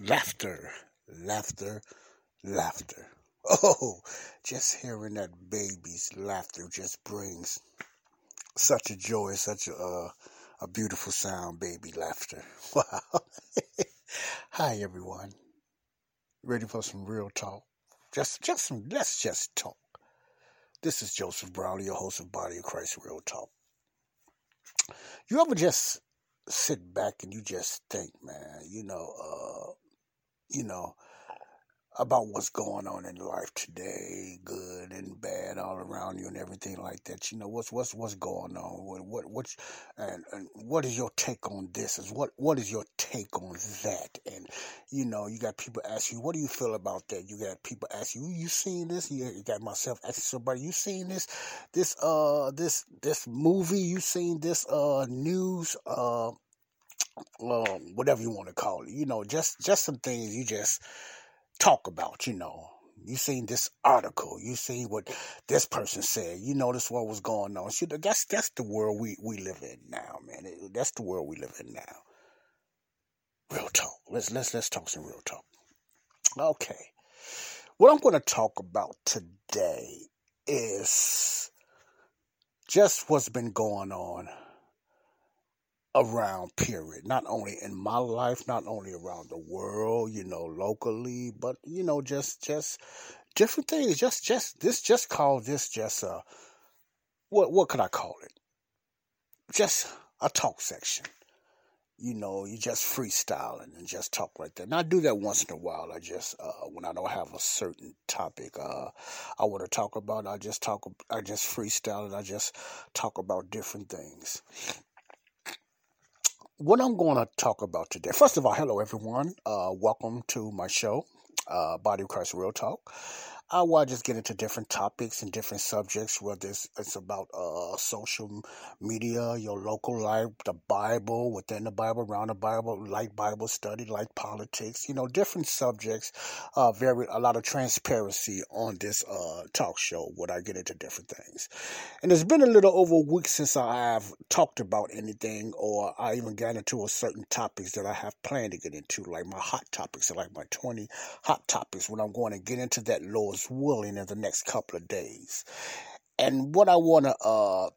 Laughter, laughter, laughter. Oh, just hearing that baby's laughter just brings such a joy, such a a beautiful sound, baby laughter. Wow. Hi everyone. Ready for some real talk? Just just some let's just talk. This is Joseph Brownlee, your host of Body of Christ Real Talk. You ever just sit back and you just think, man, you know, uh, you know, about what's going on in life today, good and bad, all around you, and everything like that. You know what's what's what's going on. What what what's and, and what is your take on this? Is what what is your take on that? You know, you got people ask you, what do you feel about that? You got people ask you, you seen this? You, you got myself asking somebody, you seen this? This uh this this movie? You seen this uh news? Uh, um, whatever you want to call it. You know, just just some things you just talk about, you know. You seen this article, you seen what this person said, you notice what was going on. See, that's that's the world we, we live in now, man. That's the world we live in now. Real talk. Let's let's let's talk some real talk. Okay. What I'm going to talk about today is just what's been going on around period not only in my life not only around the world you know locally but you know just just different things just just this just call this just a what what could i call it just a talk section you know you just freestyling and just talk like that. and i do that once in a while i just uh when i don't have a certain topic uh i want to talk about i just talk i just freestyle and i just talk about different things what I'm going to talk about today. First of all, hello everyone. Uh, welcome to my show, uh, Body of Christ Real Talk. I will just get into different topics and different subjects, whether it's, it's about uh, social media, your local life, the Bible, within the Bible, around the Bible, like Bible study, like politics, you know, different subjects. Uh, very a lot of transparency on this uh, talk show when I get into different things. And it's been a little over a week since I have talked about anything, or I even got into a certain topics that I have planned to get into, like my hot topics, like my twenty hot topics. When I'm going to get into that, Lord willing in the next couple of days. And what I want to uh,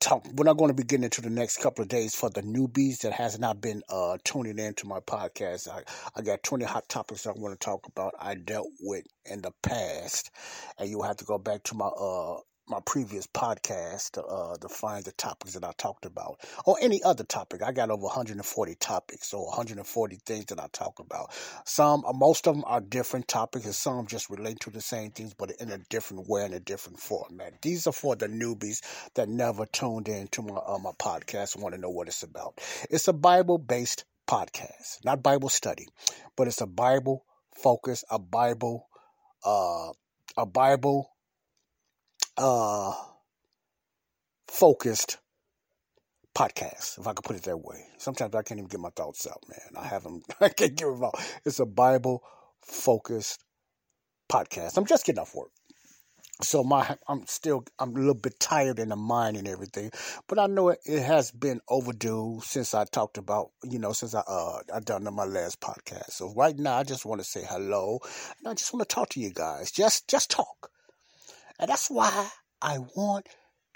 talk, we're not going to be getting into the next couple of days for the newbies that has not been uh, tuning in to my podcast. I, I got 20 hot topics I want to talk about I dealt with in the past. And you'll have to go back to my uh, my previous podcast to, uh, to find the topics that I talked about, or any other topic. I got over 140 topics, or 140 things that I talk about. Some, uh, most of them are different topics, and some just relate to the same things, but in a different way, in a different format. These are for the newbies that never tuned in to my uh, my podcast, want to know what it's about. It's a Bible based podcast, not Bible study, but it's a Bible focus, a Bible, uh, a Bible uh, focused podcast, if I could put it that way. Sometimes I can't even get my thoughts out, man. I have them, I can't get them out. It's a Bible focused podcast. I'm just getting off work. So my, I'm still, I'm a little bit tired in the mind and everything, but I know it, it has been overdue since I talked about, you know, since I, uh, I done my last podcast. So right now, I just want to say hello, and I just want to talk to you guys. Just, just talk. And that's why I want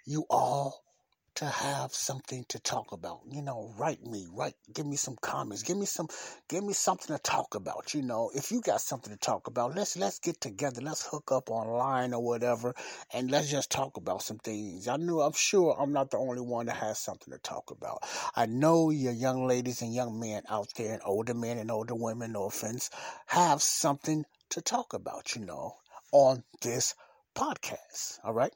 you all to have something to talk about. You know, write me, write, give me some comments, give me some, give me something to talk about. You know, if you got something to talk about, let's let's get together, let's hook up online or whatever, and let's just talk about some things. I know, I'm sure I'm not the only one that has something to talk about. I know your young ladies and young men out there, and older men and older women, no offense, have something to talk about. You know, on this podcast. All right.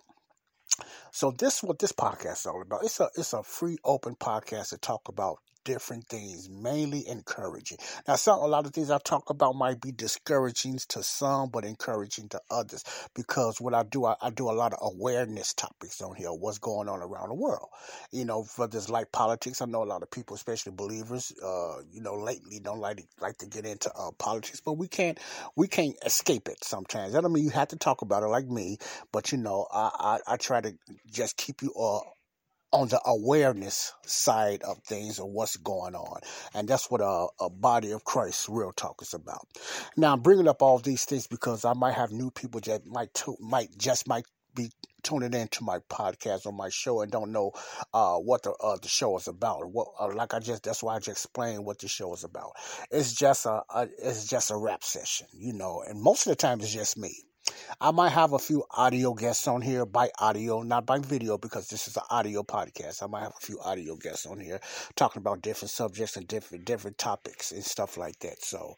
So this is what this podcast is all about. It's a it's a free open podcast to talk about different things, mainly encouraging. Now, some a lot of things I talk about might be discouraging to some, but encouraging to others. Because what I do, I, I do a lot of awareness topics on here, what's going on around the world. You know, for this like politics, I know a lot of people, especially believers, uh, you know, lately don't like to, like to get into uh, politics, but we can't we can't escape it sometimes. That don't mean you have to talk about it like me, but you know, I I, I try to just keep you uh on the awareness side of things of what's going on. And that's what a, a body of Christ real talk is about. Now, I'm bringing up all these things because I might have new people that might, to, might just might be tuning into my podcast or my show and don't know uh, what the uh, the show is about. What uh, like I just that's why I just explained what the show is about. It's just a, a it's just a rap session, you know, and most of the time it's just me. I might have a few audio guests on here by audio, not by video, because this is an audio podcast. I might have a few audio guests on here talking about different subjects and different different topics and stuff like that. So,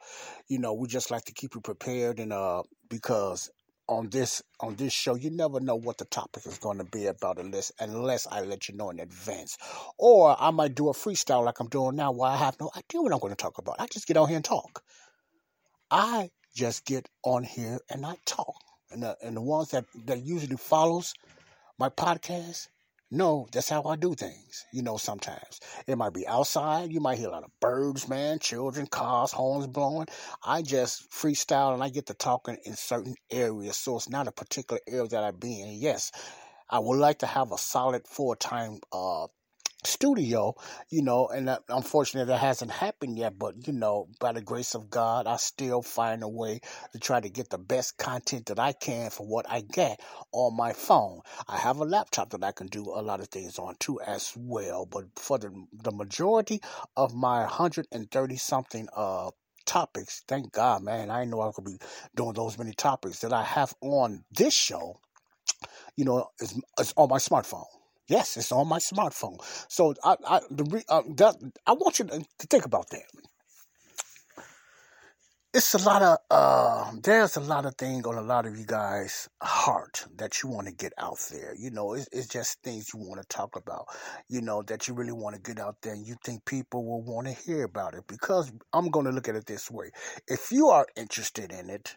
you know, we just like to keep you prepared and uh because on this on this show you never know what the topic is going to be about unless unless I let you know in advance. Or I might do a freestyle like I'm doing now where I have no idea what I'm going to talk about. I just get on here and talk. I just get on here and I talk. And the, and the ones that, that usually follows my podcast know that's how I do things. You know, sometimes it might be outside. You might hear a lot of birds, man, children, cars, horns blowing. I just freestyle and I get to talking in certain areas. So it's not a particular area that I be in. Yes, I would like to have a solid full time uh, studio, you know, and that, unfortunately that hasn't happened yet. But you know, by the grace of God, I still find a way to try to get the best content that I can for what I get on my phone. I have a laptop that I can do a lot of things on too as well. But for the the majority of my hundred and thirty something uh topics, thank God, man, I know I could be doing those many topics that I have on this show. You know, it's, it's on my smartphone. Yes, it's on my smartphone. So I, I, the, uh, that, I want you to think about that. It's a lot of, uh, there's a lot of things on a lot of you guys' heart that you want to get out there. You know, it's, it's just things you want to talk about, you know, that you really want to get out there and you think people will want to hear about it. Because I'm going to look at it this way. If you are interested in it,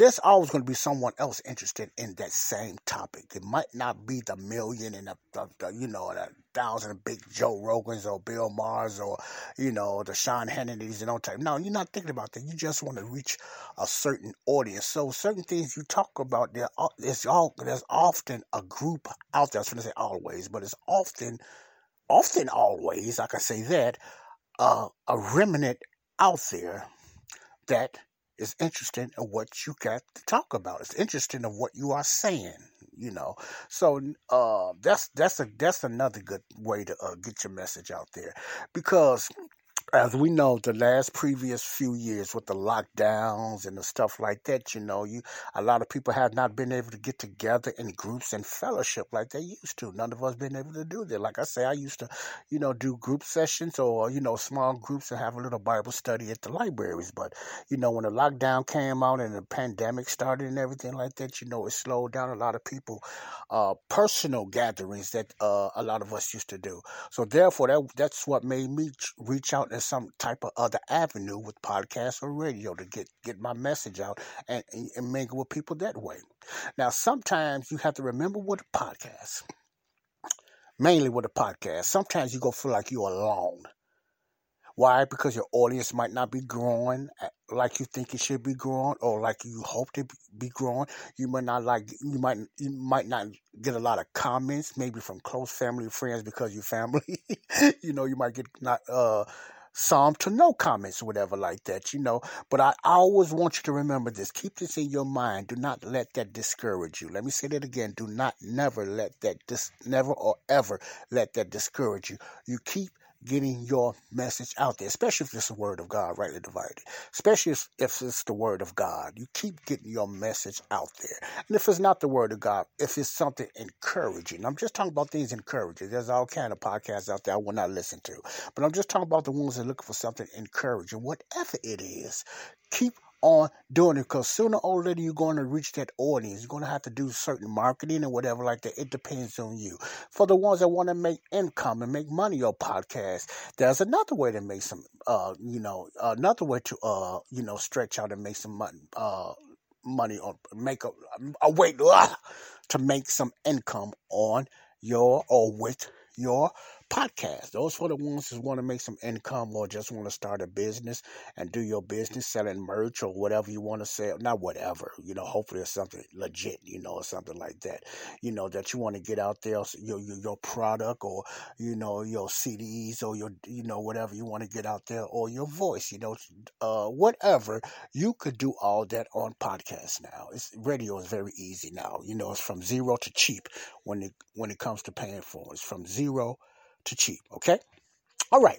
there's always going to be someone else interested in that same topic. It might not be the million and the, the, the you know the thousand big Joe Rogans or Bill Maher's or you know the Sean Hannitys and all type. No, you're not thinking about that. You just want to reach a certain audience. So certain things you talk about there, there's all there's often a group out there. I was going to say always, but it's often, often always. I can say that uh, a remnant out there that is interesting in what you got to talk about. It's interesting in what you are saying, you know. So uh, that's that's a that's another good way to uh, get your message out there, because as we know, the last previous few years with the lockdowns and the stuff like that, you know, you a lot of people have not been able to get together in groups and fellowship like they used to. None of us been able to do that. Like I say, I used to, you know, do group sessions or you know small groups and have a little Bible study at the libraries. But you know, when the lockdown came out and the pandemic started and everything like that, you know, it slowed down a lot of people uh, personal gatherings that uh, a lot of us used to do. So therefore, that that's what made me reach out and some type of other avenue with podcast or radio to get get my message out and, and mingle with people that way. Now, sometimes you have to remember with a podcast, mainly with a podcast. Sometimes you go feel like you're alone. Why? Because your audience might not be growing like you think it should be growing, or like you hope to be growing. You might not like you might you might not get a lot of comments, maybe from close family friends because you're family. you know, you might get not uh some to no comments, whatever like that, you know. But I always want you to remember this. Keep this in your mind. Do not let that discourage you. Let me say that again. Do not never let that dis never or ever let that discourage you. You keep getting your message out there, especially if it's the word of God rightly divided, especially if, it's the word of God. You keep getting your message out there. And if it's not the word of God, if it's something encouraging, I'm just talking about things encouraging. There's all kind of podcasts out there I will not listen to, but I'm just talking about the ones that are looking for something encouraging. Whatever it is, keep on doing it because sooner or later you're going to reach that audience. You're going to have to do certain marketing and whatever like that. It depends on you. For the ones that want to make income and make money on podcast, there's another way to make some, uh, you know, another way to, uh, you know, stretch out and make some money, uh, money or make a, a way to make some income on your or with your podcast. Those for the ones who want to make some income or just want to start a business and do your business selling merch or whatever you want to sell. Not whatever, you know, hopefully it's something legit, you know, or something like that. You know, that you want to get out there, your, your, your product or, you know, your CDs or your, you know, whatever you want to get out there or your voice, you know, uh, whatever. You could do all that on podcast now. It's radio is very easy now. You know, it's from zero to cheap when it, when it comes to paying for it. It's from zero to cheap. Okay? All right.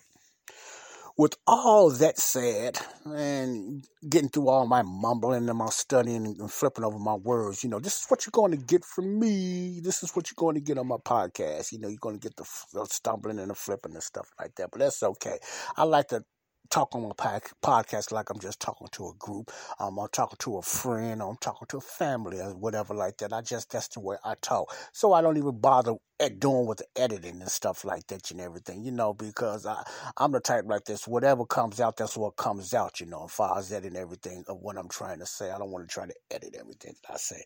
With all that said, and getting through all my mumbling and my studying and flipping over my words, you know, this is what you're going to get from me. This is what you're going to get on my podcast. You know, you're going to get the, the stumbling and the flipping and stuff like that, but that's okay. I like to talk on my podcast like I'm just talking to a group. Um, I'm talking to a friend, or I'm talking to a family, or whatever like that. I just that's the way I talk. So I don't even bother at doing with the editing and stuff like that and everything, you know, because I I'm the type like this. Whatever comes out, that's what comes out, you know. As far as editing everything of what I'm trying to say, I don't want to try to edit everything that I say.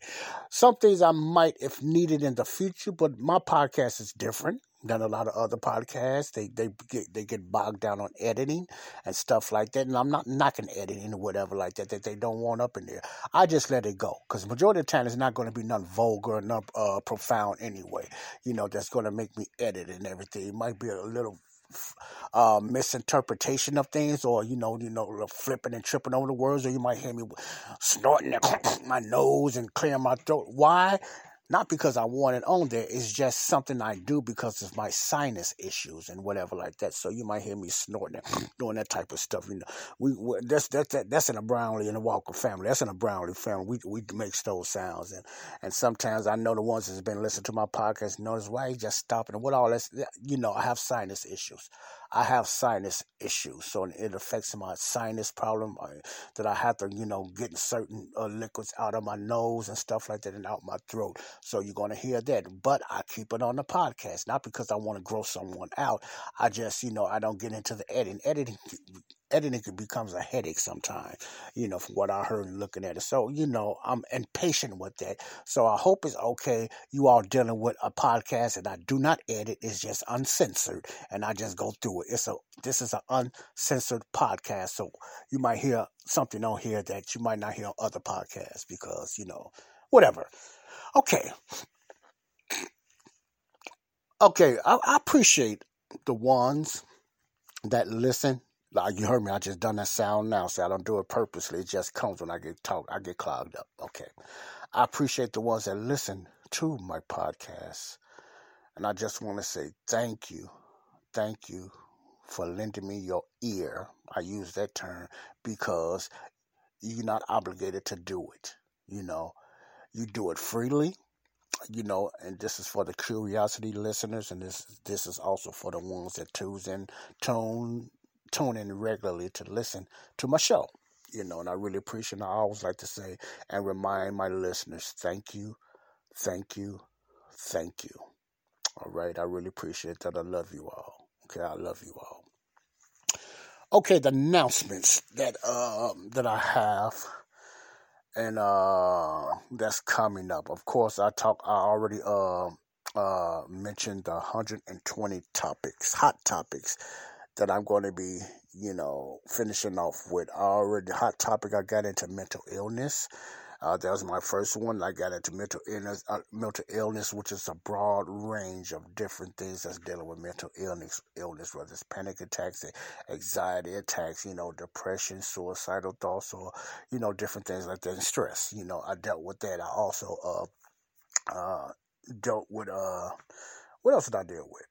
Some things I might, if needed in the future, but my podcast is different than a lot of other podcasts. They they get they get bogged down on editing and stuff like that. And I'm not knocking editing or whatever like that that they don't want up in there. I just let it go because majority of the time it's not going to be nothing vulgar, not uh, profound anyway. You know that's going to make me edit and everything. It might be a little uh, misinterpretation of things, or you know, you know, flipping and tripping over the words, or you might hear me snorting my nose and clearing my throat. Why? Not because I want it on there. It's just something I do because of my sinus issues and whatever like that. So you might hear me snorting, doing that type of stuff. You know, we, that's that's that, that's in a Brownlee and a Walker family. That's in a Brownlee family. We we make those sounds, and and sometimes I know the ones that's been listening to my podcast notice why he just stopping and what all this. You know, I have sinus issues. I have sinus issues, so it affects my sinus problem uh, that I have to, you know, get certain uh, liquids out of my nose and stuff like that and out my throat. So you're going to hear that. But I keep it on the podcast, not because I want to grow someone out. I just, you know, I don't get into the editing. Editing editing becomes a headache sometimes, you know, from what I heard looking at it. So, you know, I'm impatient with that. So I hope it's okay. You all dealing with a podcast and I do not edit. It's just uncensored and I just go through it. It's a, this is an uncensored podcast. So you might hear something on here that you might not hear on other podcasts because, you know, whatever. Okay. Okay. I, I appreciate the ones that listen like you heard me, I just done that sound now, so I don't do it purposely. It just comes when I get talk, I get clogged up. Okay. I appreciate the ones that listen to my podcast. And I just want to say thank you. Thank you for lending me your ear. I use that term because you're not obligated to do it. You know, you do it freely you know, and this is for the curiosity listeners, and this this is also for the ones that tune in, tune tune in regularly to listen to my show. You know, and I really appreciate. I always like to say and remind my listeners, thank you, thank you, thank you. All right, I really appreciate that. I love you all. Okay, I love you all. Okay, the announcements that um that I have and uh that's coming up. Of course, I talk. I already uh uh mentioned the 120 topics, hot topics that I'm going to be, you know, finishing off with. Already hot topic. I got into mental illness. Uh, that was my first one. I got into mental illness, uh, mental illness, which is a broad range of different things that's dealing with mental illness, illness, whether it's panic attacks, anxiety attacks, you know, depression, suicidal thoughts, or you know, different things like that, and stress. You know, I dealt with that. I also uh, uh, dealt with uh, what else did I deal with?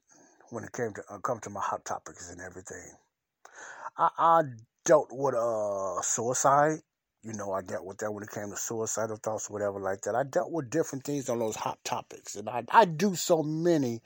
When it came to uh, come to my hot topics and everything. I, I dealt with uh suicide. You know, I dealt with that when it came to suicidal thoughts, whatever like that. I dealt with different things on those hot topics, and I I do so many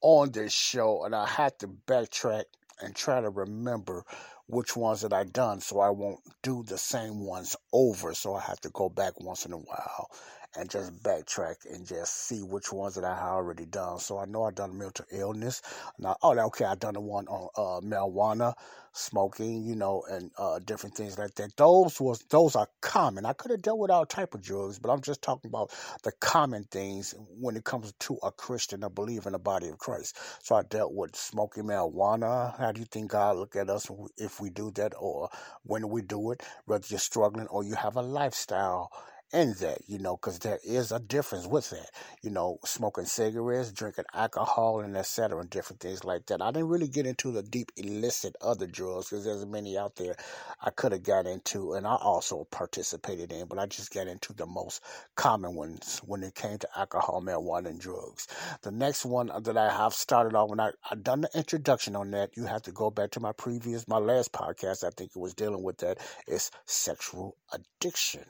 on this show, and I had to backtrack and try to remember which ones that I done so I won't do the same ones over. So I have to go back once in a while and just backtrack and just see which ones that I have already done. So I know I done mental illness. Now, oh, okay, I done the one on uh, marijuana, smoking, you know, and uh, different things like that. Those was those are common. I could have dealt with all type of drugs, but I'm just talking about the common things when it comes to a Christian, a believer in the body of Christ. So I dealt with smoking marijuana. How do you think God look at us if we do that, or when we do it? Whether you're struggling or you have a lifestyle in that, you know, because there is a difference with that, you know, smoking cigarettes, drinking alcohol, and etc., and different things like that. I didn't really get into the deep illicit other drugs because there's many out there I could have got into, and I also participated in, but I just got into the most common ones when it came to alcohol, marijuana, and drugs. The next one uh, that I have started off when I I done the introduction on that, you have to go back to my previous, my last podcast. I think it was dealing with that is sexual addiction,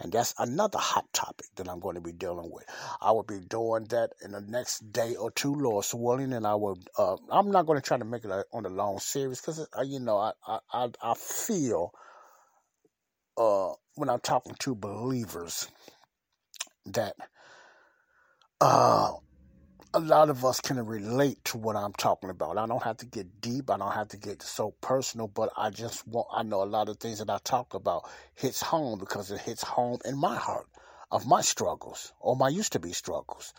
and that's another hot topic that I'm going to be dealing with. I will be doing that in the next day or two, Lord willing, and I will. Uh, I'm not going to try to make it a, on a long series because uh, you know I I I feel uh, when I'm talking to believers that uh, a lot of us can relate to what I'm talking about. I don't have to get deep. I don't have to get so personal, but I just want, I know a lot of things that I talk about hits home because it hits home in my heart of my struggles or my used to be struggles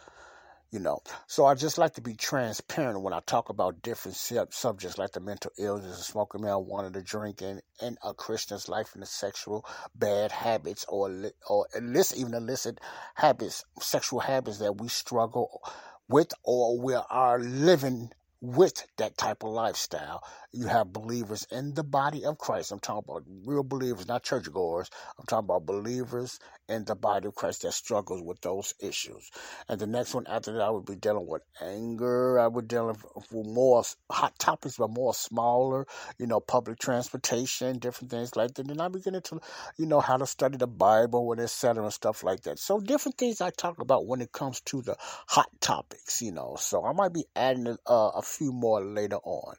you know. So I just like to be transparent when I talk about different subjects like the mental illness, the smoking marijuana, the drinking, and a Christian's life and the sexual bad habits or or illicit, even illicit habits, sexual habits that we struggle with or we are living with that type of lifestyle. You have believers in the body of Christ. I'm talking about real believers, not churchgoers. I'm talking about believers in the body of Christ that struggles with those issues. And the next one after that, I would be dealing with anger. I would dealing with more hot topics, but more smaller, you know, public transportation, different things like that. And I begin to, you know, how to study the Bible and etc. and stuff like that. So different things I talk about when it comes to the hot topics, you know. So I might be adding uh, a few more later on.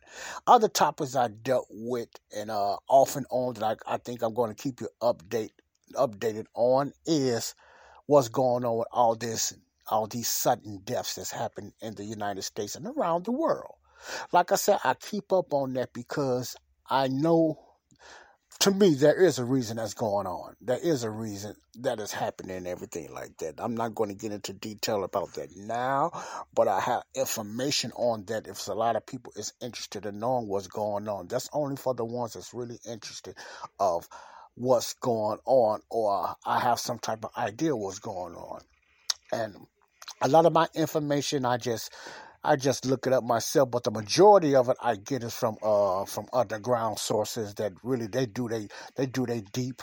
Other topics I dealt with and uh, off and on that I, I think I'm going to keep you update updated on is what's going on with all this, all these sudden deaths that's happened in the United States and around the world. Like I said, I keep up on that because I know to me, there is a reason that's going on. There is a reason that is happening and everything like that. I'm not going to get into detail about that now, but I have information on that if a lot of people is interested in knowing what's going on. That's only for the ones that's really interested of what's going on or I have some type of idea what's going on. And a lot of my information I just I just look it up myself, but the majority of it I get is from uh from underground sources that really they do they they do they deep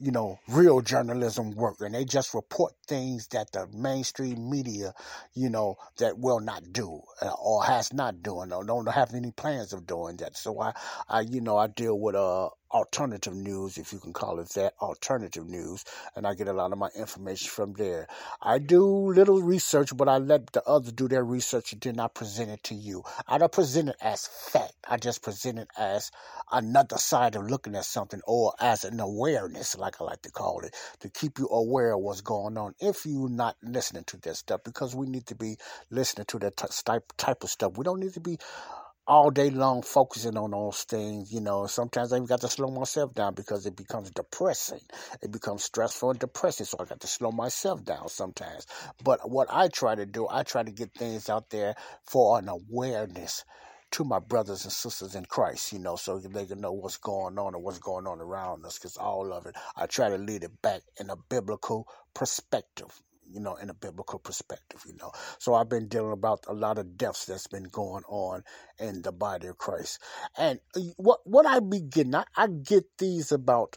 you know, real journalism work and they just report things that the mainstream media, you know, that will not do uh, or has not doing or don't have any plans of doing that. So I, I, you know, I deal with, uh, alternative news, if you can call it that, alternative news, and I get a lot of my information from there. I do little research, but I let the others do their research and then I present it to you. I don't present it as fact. I just present it as another side of looking at something or as an awareness, like I like to call it, to keep you aware of what's going on if you're not listening to that stuff, because we need to be listening to that type, type of stuff. We don't need to be all day long focusing on those things. You know, sometimes I even got to slow myself down because it becomes depressing. It becomes stressful and depressing. So I got to slow myself down sometimes. But what I try to do, I try to get things out there for an awareness to my brothers and sisters in Christ, you know, so they can know what's going on and what's going on around us, because all of it, I try to lead it back in a biblical perspective you know, in a biblical perspective, you know. So I've been dealing about a lot of deaths that's been going on in the body of Christ. And uh, what what I begin, I, I get these about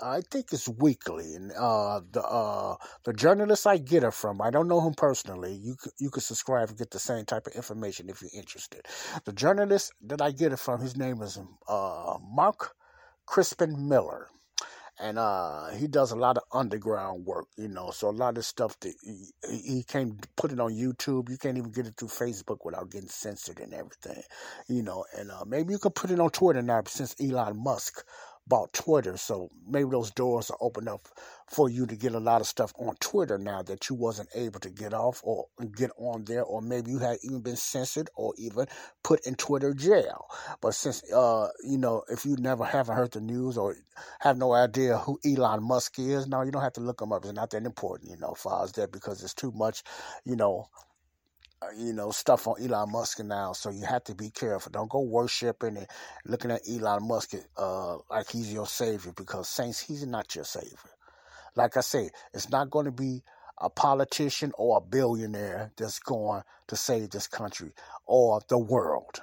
I think it's weekly, and uh, the uh, the journalist I get it from, I don't know him personally. You you can subscribe and get the same type of information if you're interested. The journalist that I get it from, his name is uh, Mark Crispin Miller, and uh, he does a lot of underground work, you know. So a lot of stuff that he, he can't put it on YouTube. You can't even get it through Facebook without getting censored and everything, you know. And uh, maybe you could put it on Twitter now since Elon Musk bought Twitter. So maybe those doors are open up for you to get a lot of stuff on Twitter now that you wasn't able to get off or get on there, or maybe you had even been censored or even put in Twitter jail. But since uh, you know, if you never haven't heard the news or have no idea who Elon Musk is, no, you don't have to look him up. It's not that important, you know, as that because it's too much, you know, you know, stuff on Elon Musk now. So you have to be careful. Don't go worshiping and looking at Elon Musk uh, like he's your savior because, saints, he's not your savior. Like I say, it's not going to be a politician or a billionaire that's going to save this country or the world.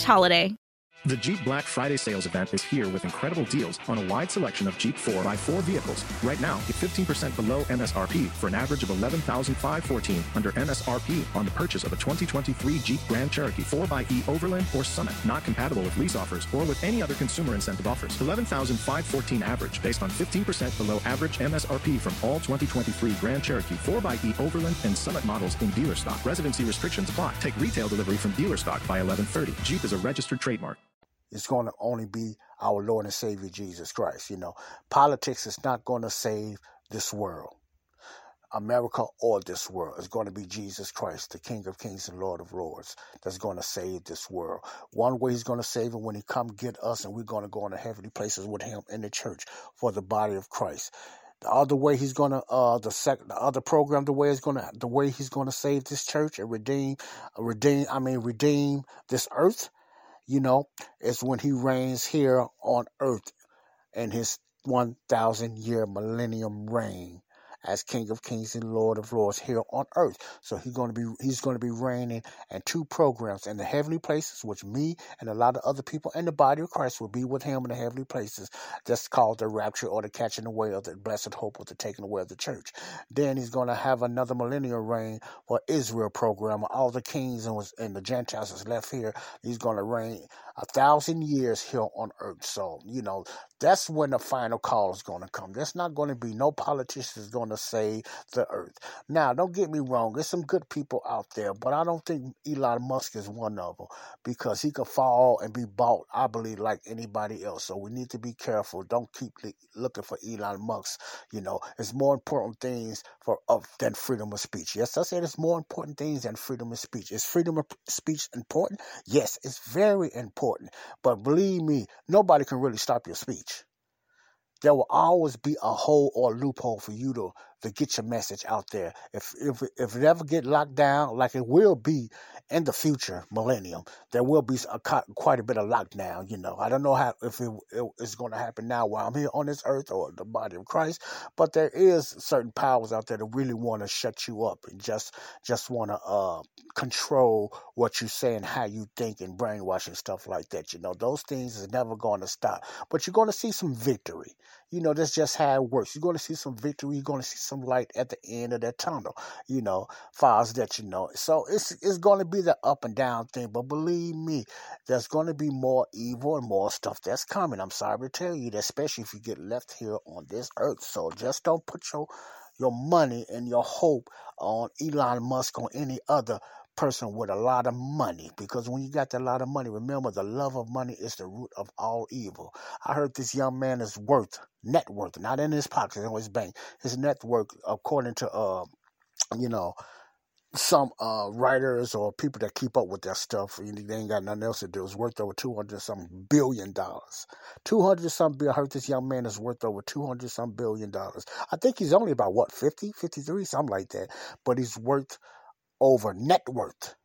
slash holiday. The Jeep Black Friday sales event is here with incredible deals on a wide selection of Jeep 4x4 vehicles. Right now, get 15% below MSRP for an average of 11514 under MSRP on the purchase of a 2023 Jeep Grand Cherokee 4xE Overland or Summit. Not compatible with lease offers or with any other consumer incentive offers. 11514 average based on 15% below average MSRP from all 2023 Grand Cherokee 4xE Overland and Summit models in dealer stock. Residency restrictions apply. Take retail delivery from dealer stock by 1130. Jeep is a registered trademark it's going to only be our Lord and Savior Jesus Christ. You know, politics is not going to save this world. America or this world is going to be Jesus Christ, the King of Kings and Lord of Lords, that's going to save this world. One way He's going to save it when He come get us, and we're going to go into heavenly places with Him in the church for the body of Christ. The other way He's going to, uh, the second, the other program, the way is to, the way He's going to save this church and redeem, redeem, I mean, redeem this earth you know, is when he reigns here on earth in his 1,000 year millennium reign as King of Kings and Lord of Lords here on earth. So he's going to be he's going to be reigning in two programs in the heavenly places, which me and a lot of other people in the body of Christ will be with him in the heavenly places. That's called the rapture or the catching away of the blessed hope or the taking away of the church. Then he's going to have another millennial reign for Israel program. All the kings and, was, and the Gentiles that's left here, he's going to reign a thousand years here on earth. So, you know, that's when the final call is going to come. There's not going to be no politicians going to save the earth. Now, don't get me wrong. There's some good people out there, but I don't think Elon Musk is one of them because he could fall and be bought, I believe, like anybody else. So we need to be careful. Don't keep looking for Elon Musk. You know, it's more important things for of than freedom of speech. Yes, I said it's more important things than freedom of speech. Is freedom of speech important? Yes, it's very important. But believe me, nobody can really stop your speech there will always be a hole or a loophole for you to to get your message out there. If if if it ever get locked down, like it will be in the future millennium, there will be a, quite a bit of lockdown. You know, I don't know how if it, it is going to happen now while I'm here on this earth or the body of Christ, but there is certain powers out there that really want to shut you up and just just want to uh, control what you say and how you think and brainwashing stuff like that. You know, those things is never going to stop, but you're going to see some victory. You know, that's just how it works. You're going to see some victory. You're going to see some light at the end of that tunnel. You know, files that you know. So it's it's going to be the up and down thing. But believe me, there's going to be more evil and more stuff that's coming. I'm sorry to tell you that, especially if you get left here on this earth. So just don't put your your money and your hope on Elon Musk or any other person with a lot of money because when you got a lot of money, remember the love of money is the root of all evil. I heard this young man is worth net worth, not in his pocket, in his bank. His net worth, according to uh, you know, some uh, writers or people that keep up with that stuff, they ain't got nothing else to do. It's worth over two hundred some billion dollars. Two hundred some billion. I heard this young man is worth over two hundred some billion dollars. I think he's only about what 50, 53, something like that. But he's worth over net worth.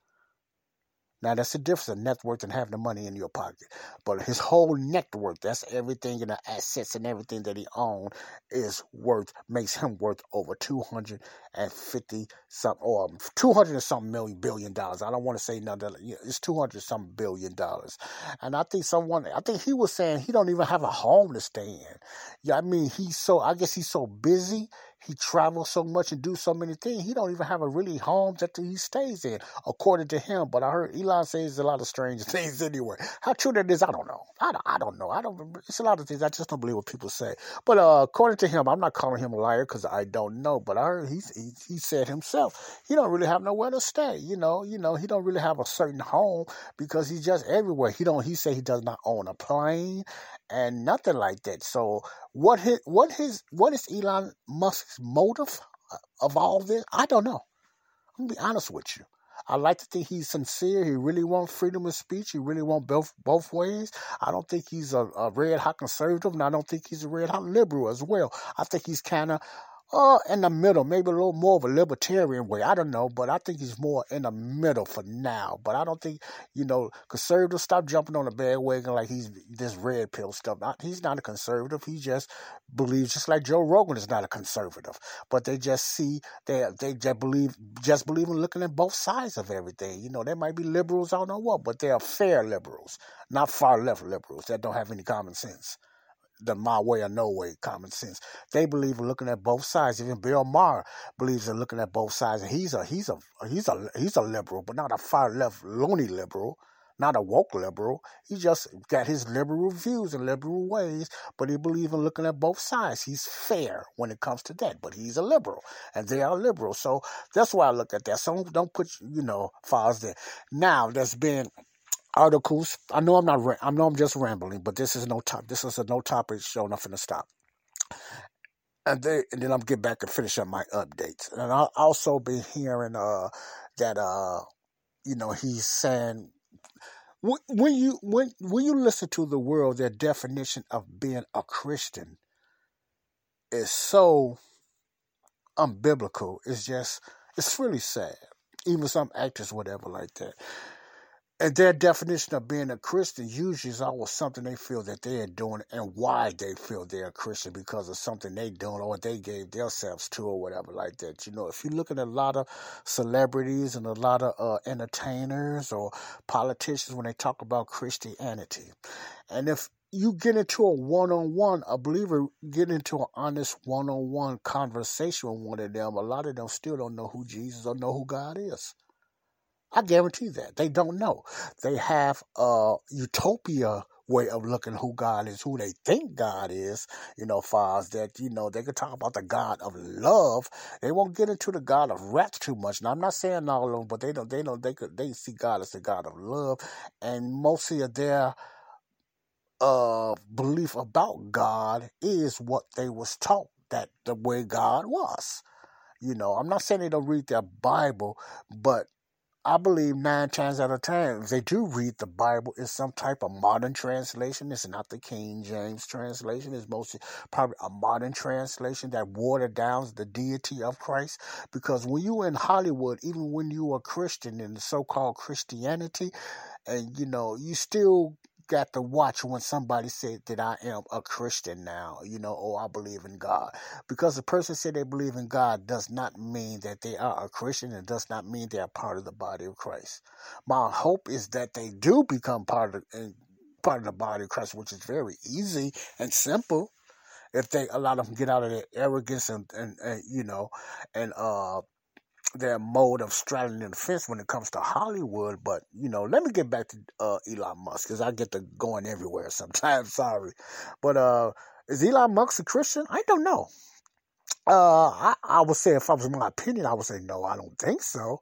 Now that's the difference of net worth and having the money in your pocket. But his whole net worth, that's everything in the assets and everything that he owned is worth makes him worth over two hundred and fifty some or two hundred and something million billion dollars. I don't want to say nothing. It's two hundred some billion dollars, and I think someone. I think he was saying he don't even have a home to stay in. Yeah, I mean he's so. I guess he's so busy he travels so much and do so many things. He don't even have a really home that he stays in, according to him. But I heard Elon says a lot of strange things anyway. How true that is, I don't know. I don't, I don't know. I don't. It's a lot of things. I just don't believe what people say. But uh, according to him, I'm not calling him a liar because I don't know. But I heard he, he he said himself he don't really have nowhere to stay. You know, you know he don't really have a certain home because he's just everywhere. He don't. He say he does not own a plane and nothing like that. So what his what his what is Elon Musk's motive uh, of all this? I don't know. I'm gonna be honest with you. I like to think he's sincere. He really wants freedom of speech. He really wants both both ways. I don't think he's a, a red hot conservative, and I don't think he's a red hot liberal as well. I think he's kind of uh, in the middle, maybe a little more of a libertarian way. I don't know, but I think he's more in the middle for now. But I don't think, you know, conservatives stop jumping on the bandwagon like he's this red pill stuff. Not, he's not a conservative. He just believes, just like Joe Rogan is not a conservative. But they just see, they they just believe, just believe in looking at both sides of everything. You know, they might be liberals, I don't know what, but they are fair liberals, not far left liberals that don't have any common sense the my way or no way common sense. They believe in looking at both sides. Even Bill Maher believes in looking at both sides. And he's a he's a he's a he's a liberal, but not a far left loony liberal, not a woke liberal. He just got his liberal views and liberal ways, but he believes in looking at both sides. He's fair when it comes to that, but he's a liberal, and they are liberal. So that's why I look at that. So don't put you know fars there. Now there's been articles. I know I'm not. I know I'm just rambling, but this is no top. This is a no topic show. Nothing to stop. And, and then I'm get back and finish up my updates. And I'll also be hearing uh, that uh, you know he's saying when you when when you listen to the world, their definition of being a Christian is so unbiblical. It's just it's really sad. Even some actors, whatever, like that and their definition of being a Christian usually is always something they feel that they are doing and why they feel they're a Christian because of something they doing or they gave themselves to or whatever like that. You know, if you look at a lot of celebrities and a lot of uh, entertainers or politicians when they talk about Christianity, and if you get into a one-on-one, a believer get into an honest one-on-one conversation with one of them, a lot of them still don't know who Jesus or know who God is. I guarantee that. They don't know. They have a utopia way of looking who God is, who they think God is, you know, far that, you know, they could talk about the God of love. They won't get into the God of wrath too much. Now I'm not saying all of them, but they don't they don't they could they see God as the God of love. And mostly of their uh belief about God is what they was taught that the way God was. You know, I'm not saying they don't read their Bible, but I believe nine times out of ten, they do read the Bible, it's some type of modern translation. It's not the King James translation. It's mostly probably a modern translation that watered down the deity of Christ. Because when you in Hollywood, even when you are Christian in the so-called Christianity, and you know, you still got to watch when somebody said that I am a Christian now, you know, or I believe in God. Because the person said they believe in God does not mean that they are a Christian and does not mean they are part of the body of Christ. My hope is that they do become part of the, part of the body of Christ, which is very easy and simple if they allow them get out of their arrogance and, and, and you know and uh their mode of straddling the fence when it comes to Hollywood. But you know, let me get back to uh, Elon Musk because I get to going everywhere sometimes. Sorry, but uh, is Elon Musk a Christian? I don't know. Uh, I, I would say if I was my opinion, I would say no. I don't think so.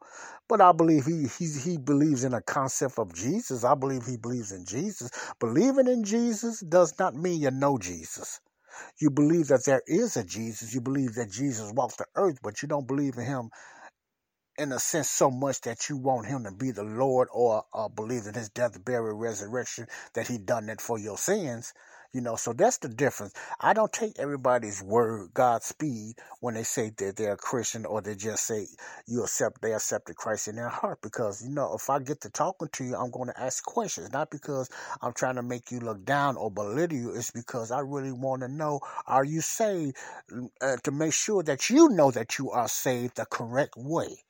But I believe he he he believes in a concept of Jesus. I believe he believes in Jesus. Believing in Jesus does not mean you know Jesus. You believe that there is a Jesus. You believe that Jesus walked the earth, but you don't believe in him in a sense so much that you want him to be the Lord or uh, believe in his death, burial, resurrection, that he done that for your sins. You know, so that's the difference. I don't take everybody's word, Godspeed, when they say that they're a Christian or they just say you accept they accepted Christ in their heart. Because, you know, if I get to talking to you, I'm going to ask questions. Not because I'm trying to make you look down or belittle you. It's because I really want to know, are you saved? Uh, to make sure that you know that you are saved the correct way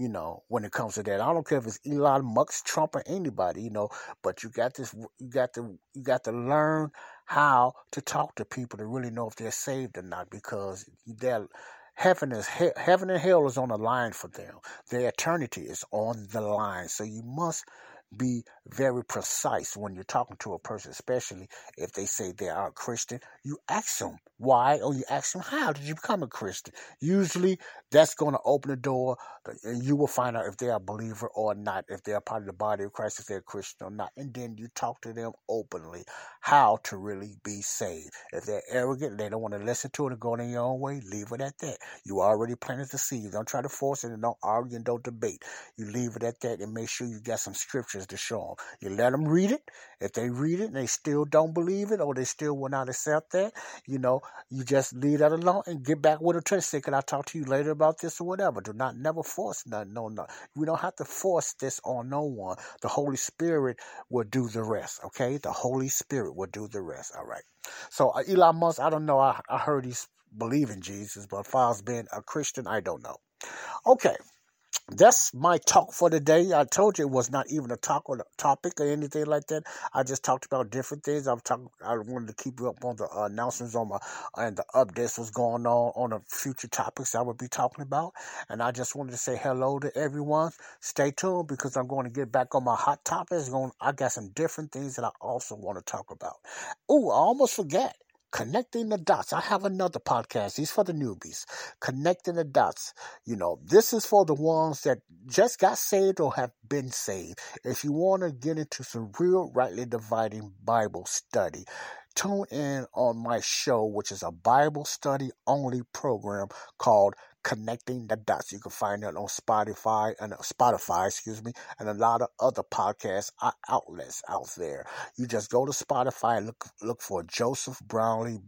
you know, when it comes to that. I don't care if it's Elon Musk, Trump, or anybody, you know, but you got this, you got to, you got to learn how to talk to people to really know if they're saved or not, because they're, heaven is heaven and hell is on the line for them. Their eternity is on the line, so you must be very precise when you're talking to a person, especially if they say they are a Christian. You ask them why, or you ask them how did you become a Christian. Usually, that's going to open the door, uh, and you will find out if they're a believer or not, if they're part of the body of Christ, if they're a Christian or not, and then you talk to them openly how to really be saved. If they're arrogant, they don't want to listen to it and go in your own way, leave it at that. You already planted the seed. Don't try to force it, and don't argue and don't debate. You leave it at that, and make sure you got some to show them. You let them read it. If they read it and they still don't believe it or they still will not accept that, you know, you just leave that alone and get back with a to say, can I talk to you later about this or whatever? Do not never force nothing. No, no. We don't have to force this on no one. The Holy Spirit will do the rest, okay? The Holy Spirit will do the rest, all right? So uh, Elon Musk, I don't know. I, I heard he's believing Jesus, but far as being a Christian, I don't know. Okay that's my talk for the day. I told you it was not even a talk or a topic or anything like that. I just talked about different things. I'm talking. I wanted to keep you up on the uh, announcements on my and the updates was going on on the future topics I would be talking about. And I just wanted to say hello to everyone. Stay tuned because I'm going to get back on my hot topics. Going, I got some different things that I also want to talk about. Oh, I almost forgot. Connecting the dots. I have another podcast. These for the newbies. Connecting the dots. You know, this is for the ones that just got saved or have been saved. If you want to get into some real rightly dividing Bible study, tune in on my show, which is a Bible study only program called connecting the dots. You can find it on Spotify and uh, Spotify, excuse me, and a lot of other podcast outlets out there. You just go to Spotify and look look for Joseph Brownlee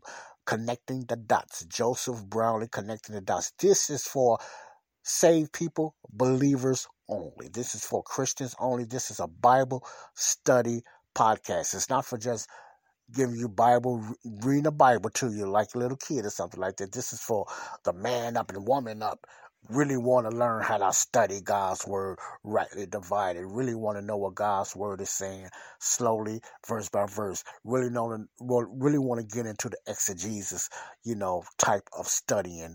connecting the dots. Joseph Brownlee connecting the dots. This is for saved people, believers only. This is for Christians only. This is a Bible study podcast. It's not for just giving you Bible, reading the Bible to you like a little kid or something like that. This is for the man up and woman up. Really want to learn how to study God's word rightly divided. Really want to know what God's word is saying slowly, verse by verse. Really know, really want to get into the exegesis, you know, type of studying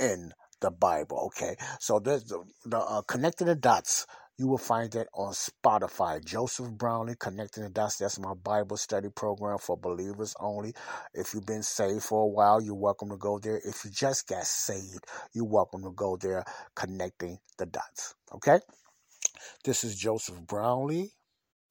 in the Bible. Okay, so there's the, the uh, connecting the dots you will find that on Spotify. Joseph Brownlee, Connecting the Dots. That's my Bible study program for believers only. If you've been saved for a while, you're welcome to go there. If you just got saved, you're welcome to go there, Connecting the Dots. Okay? This is Joseph Brownlee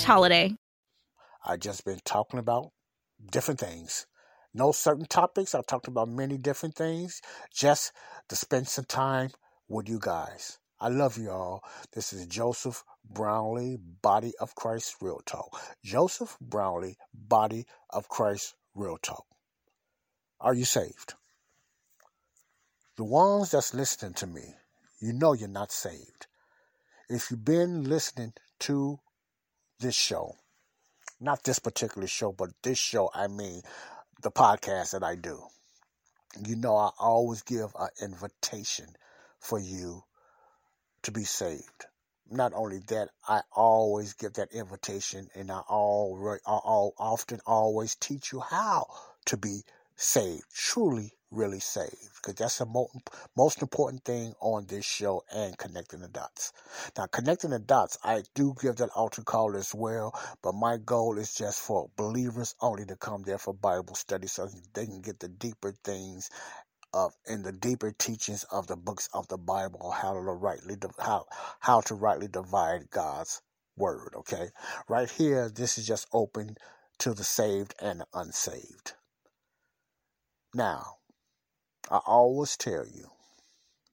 slash holiday. I just been talking about different things. No certain topics. I've talked about many different things just to spend some time with you guys. I love you all. This is Joseph Brownlee, Body of Christ Real Talk. Joseph Brownlee, Body of Christ Real Talk. Are you saved? The ones that's listening to me, you know you're not saved. If you've been listening to this show. Not this particular show, but this show, I mean the podcast that I do. You know, I always give an invitation for you to be saved. Not only that, I always give that invitation and I all, I all often always teach you how to be saved, truly, really saved. Because that's the mo- most important thing on this show and connecting the dots. Now, connecting the dots, I do give that altar call as well, but my goal is just for believers only to come there for Bible study so they can get the deeper things of in the deeper teachings of the books of the Bible, how to rightly how how to rightly divide God's word. Okay, right here, this is just open to the saved and the unsaved. Now, I always tell you,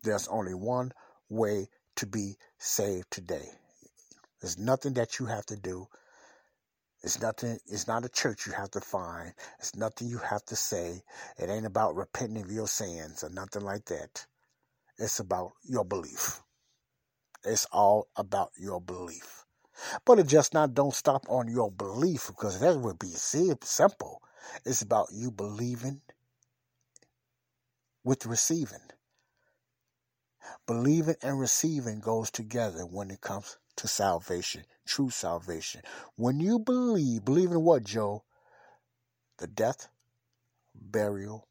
there's only one way to be saved today. There's nothing that you have to do. It's nothing, it's not a church you have to find. It's nothing you have to say. It ain't about repenting of your sins or nothing like that. It's about your belief. It's all about your belief. But it just not don't stop on your belief because that would be simple. It's about you believing with receiving. Believing and receiving goes together when it comes to salvation, true salvation. When you believe, believe in what, Joe? The death, burial,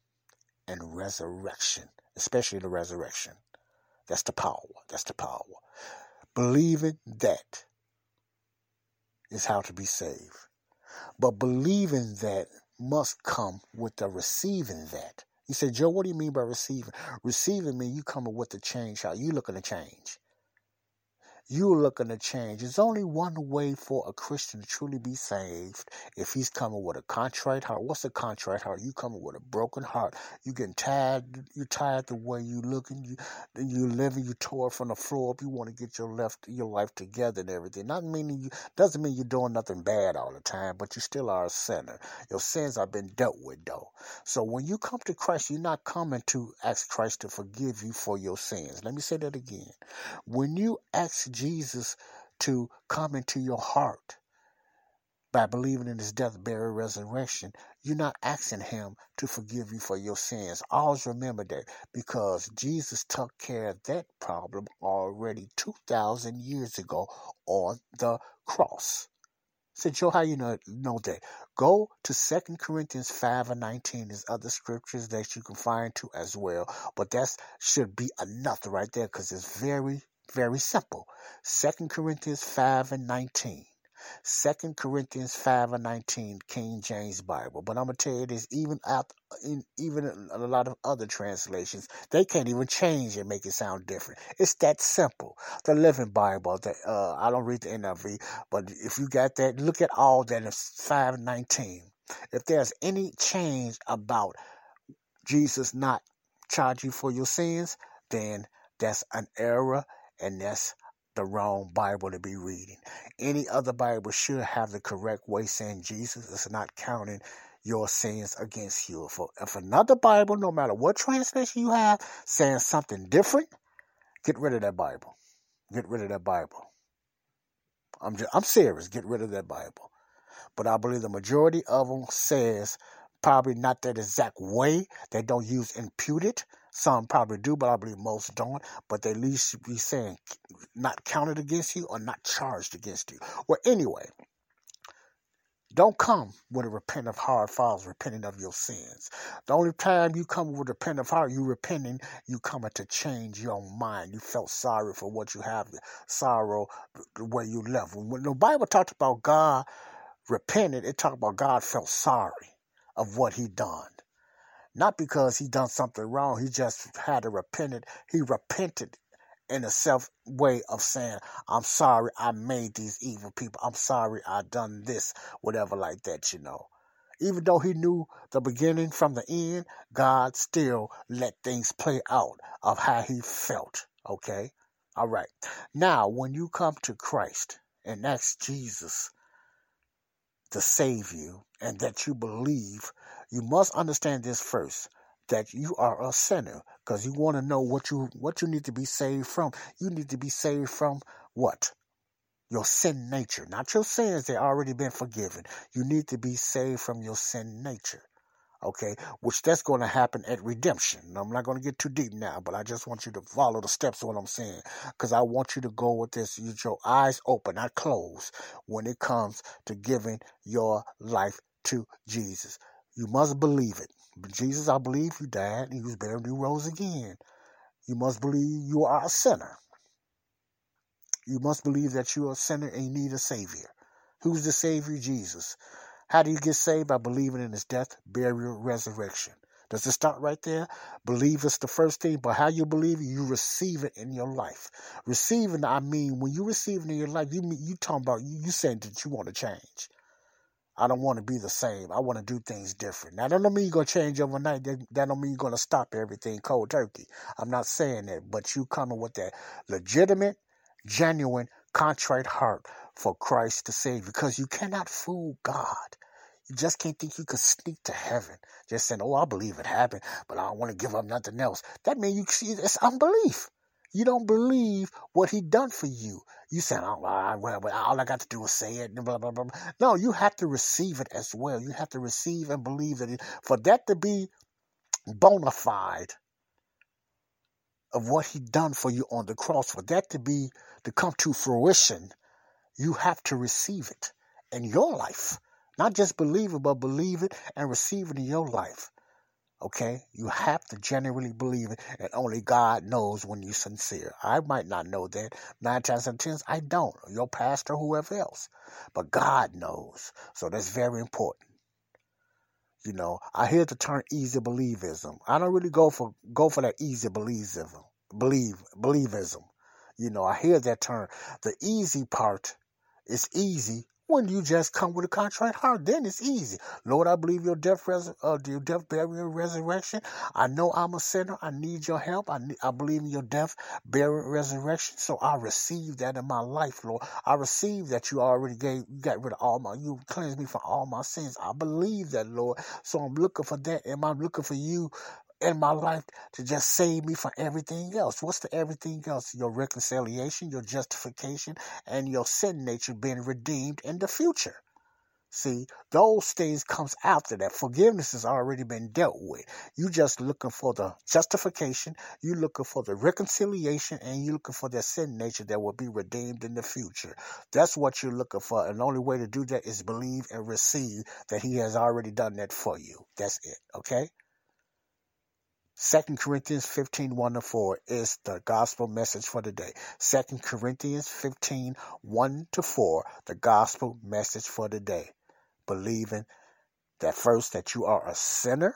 and resurrection, especially the resurrection. That's the power. That's the power. Believing that is how to be saved. But believing that must come with the receiving that. He said, Joe, what do you mean by receiving? Receiving means you coming with the change. How you looking to change? You're looking to change. There's only one way for a Christian to truly be saved if he's coming with a contrite heart. What's a contrite heart? You coming with a broken heart. You getting tired. You tired the way you looking. You you living. You tore from the floor up. You want to get your left your life together and everything. Not meaning you doesn't mean you're doing nothing bad all the time, but you still are a sinner. Your sins have been dealt with though. So when you come to Christ, you're not coming to ask Christ to forgive you for your sins. Let me say that again. When you ask Jesus to come into your heart by believing in his death, burial, resurrection, you're not asking him to forgive you for your sins. Always remember that because Jesus took care of that problem already 2,000 years ago on the cross. Said Joe, how you know, know that? Go to Second Corinthians 5 and 19. There's other scriptures that you can find too as well. But that should be enough right there because it's very, very simple. Second Corinthians 5 and 19. Second Corinthians 5 and 19, King James Bible. But I'm gonna tell you this, even out in even a lot of other translations, they can't even change and make it sound different. It's that simple. The Living Bible, the uh, I don't read the NIV, but if you got that, look at all that in 519. If there's any change about Jesus not charging for your sins, then that's an error and that's the wrong Bible to be reading. Any other Bible should have the correct way saying Jesus is not counting your sins against you. If, if another Bible, no matter what translation you have, saying something different, get rid of that Bible. Get rid of that Bible. I'm just, I'm serious. Get rid of that Bible. But I believe the majority of them says probably not that exact way. They don't use imputed. Some probably do, but I believe most don't. But they at least be saying not counted against you or not charged against you. Well, anyway, don't come with a repent of heart, falls, repenting of your sins. The only time you come with a repent of heart, you repenting, you coming to change your mind. You felt sorry for what you have, sorrow where you left. When the Bible talked about God repented, it talked about God felt sorry of what he done. Not because he done something wrong. He just had to repent. It. He repented in a self way of saying, I'm sorry I made these evil people. I'm sorry I done this, whatever like that, you know. Even though he knew the beginning from the end, God still let things play out of how he felt. Okay? All right. Now, when you come to Christ and ask Jesus to save you and that you believe you must understand this first that you are a sinner because you want to know what you what you need to be saved from. You need to be saved from what? Your sin nature, not your sins. They already been forgiven. You need to be saved from your sin nature. Okay, which that's going to happen at redemption. I'm not going to get too deep now, but I just want you to follow the steps of what I'm saying because I want you to go with this. Use your eyes open, not closed, when it comes to giving your life to Jesus You must believe it. Jesus, I believe you died and you was buried and you rose again. You must believe you are a sinner. You must believe that you are a sinner and you need a Savior. Who's the Savior? Jesus. How do you get saved? By believing in his death, burial, resurrection. Does it start right there? Believe is the first thing, but how you believe it, you receive it in your life. Receiving, I mean, when you receive it in your life, you you talking about you, you saying that you want to change. I don't want to be the same. I want to do things different. Now, that don't mean you're going to change overnight. That, that don't mean you're going to stop everything cold turkey. I'm not saying that, but you coming with that legitimate, genuine, contrite heart for Christ to save because you cannot fool God. You just can't think you could sneak to heaven. Just saying, oh, I believe it happened, but I don't want to give up nothing else. That means you see it's unbelief. You don't believe what he done for you. You said, oh, well, all I got to do is say it. Blah, blah, blah. No, you have to receive it as well. You have to receive and believe that it, for that to be bona fide of what he done for you on the cross, for that to be to come to fruition, you have to receive it in your life. Not just believe it, but believe it and receive it in your life. Okay? You have to genuinely believe it, and only God knows when you're sincere. I might not know that. Nine times out of ten, I don't. Your pastor, whoever else. But God knows. So that's very important. You know, I hear the term easy believism. I don't really go for go for that easy believism. Believe believism. You know, I hear that term. The easy part is easy when you just come with a contrite heart, then it's easy. Lord, I believe your death, res- uh, your death, burial, resurrection. I know I'm a sinner. I need your help. I, I believe in your death, burial, resurrection. So I receive that in my life, Lord. I receive that you already gave, got rid of all my, you cleansed me from all my sins. I believe that, Lord. So I'm looking for that, and I'm looking for you in my life to just save me from everything else. What's the everything else? Your reconciliation, your justification, and your sin nature being redeemed in the future. See, those things comes after that. Forgiveness has already been dealt with. You just looking for the justification, you looking for the reconciliation, and you looking for that sin nature that will be redeemed in the future. That's what you're looking for. And the only way to do that is believe and receive that He has already done that for you. That's it. Okay? Second Corinthians 15, 1 to 4 is the gospel message for the day. Second Corinthians 15, 1 to 4, the gospel message for the day. Believing that first that you are a sinner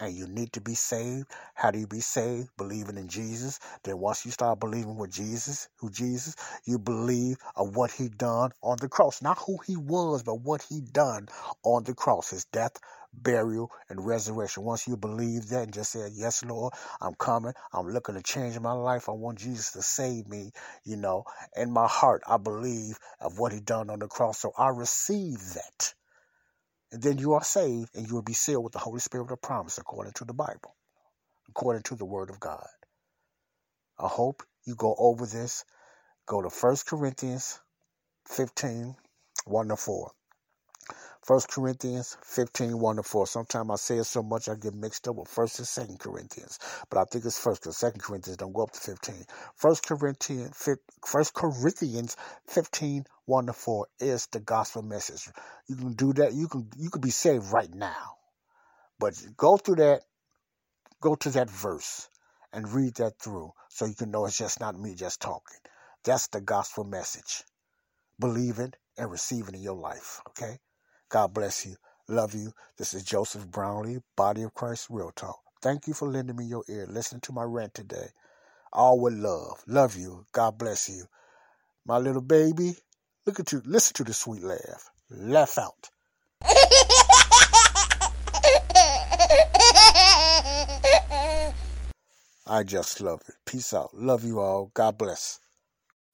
and you need to be saved. How do you be saved? Believing in Jesus. Then once you start believing with Jesus, who Jesus, you believe of what he done on the cross. Not who he was, but what he done on the cross. His death, burial, and resurrection. Once you believe that and just say, Yes, Lord, I'm coming. I'm looking to change my life. I want Jesus to save me, you know. In my heart, I believe of what He done on the cross. So I receive that. And then you are saved and you will be sealed with the Holy Spirit of promise according to the Bible, according to the Word of God. I hope you go over this. Go to 1 Corinthians 15, 1 to 4. First Corinthians 15, 1 to 4. Sometimes I say it so much I get mixed up with First and Second Corinthians. But I think it's First because Second Corinthians don't go up to 15. First Corinthians, First Corinthians 15, 1 to 4 is the gospel message. You can do that. You can you can be saved right now. But go through that, go to that verse and read that through so you can know it's just not me just talking. That's the gospel message. Believe it and receive it in your life. Okay? God bless you. Love you. This is Joseph Brownlee, Body of Christ Real Talk. Thank you for lending me your ear, listening to my rant today. All with love. Love you. God bless you. My little baby, look at you. Listen to the sweet laugh. Laugh out. I just love it. Peace out. Love you all. God bless.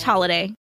slash holiday.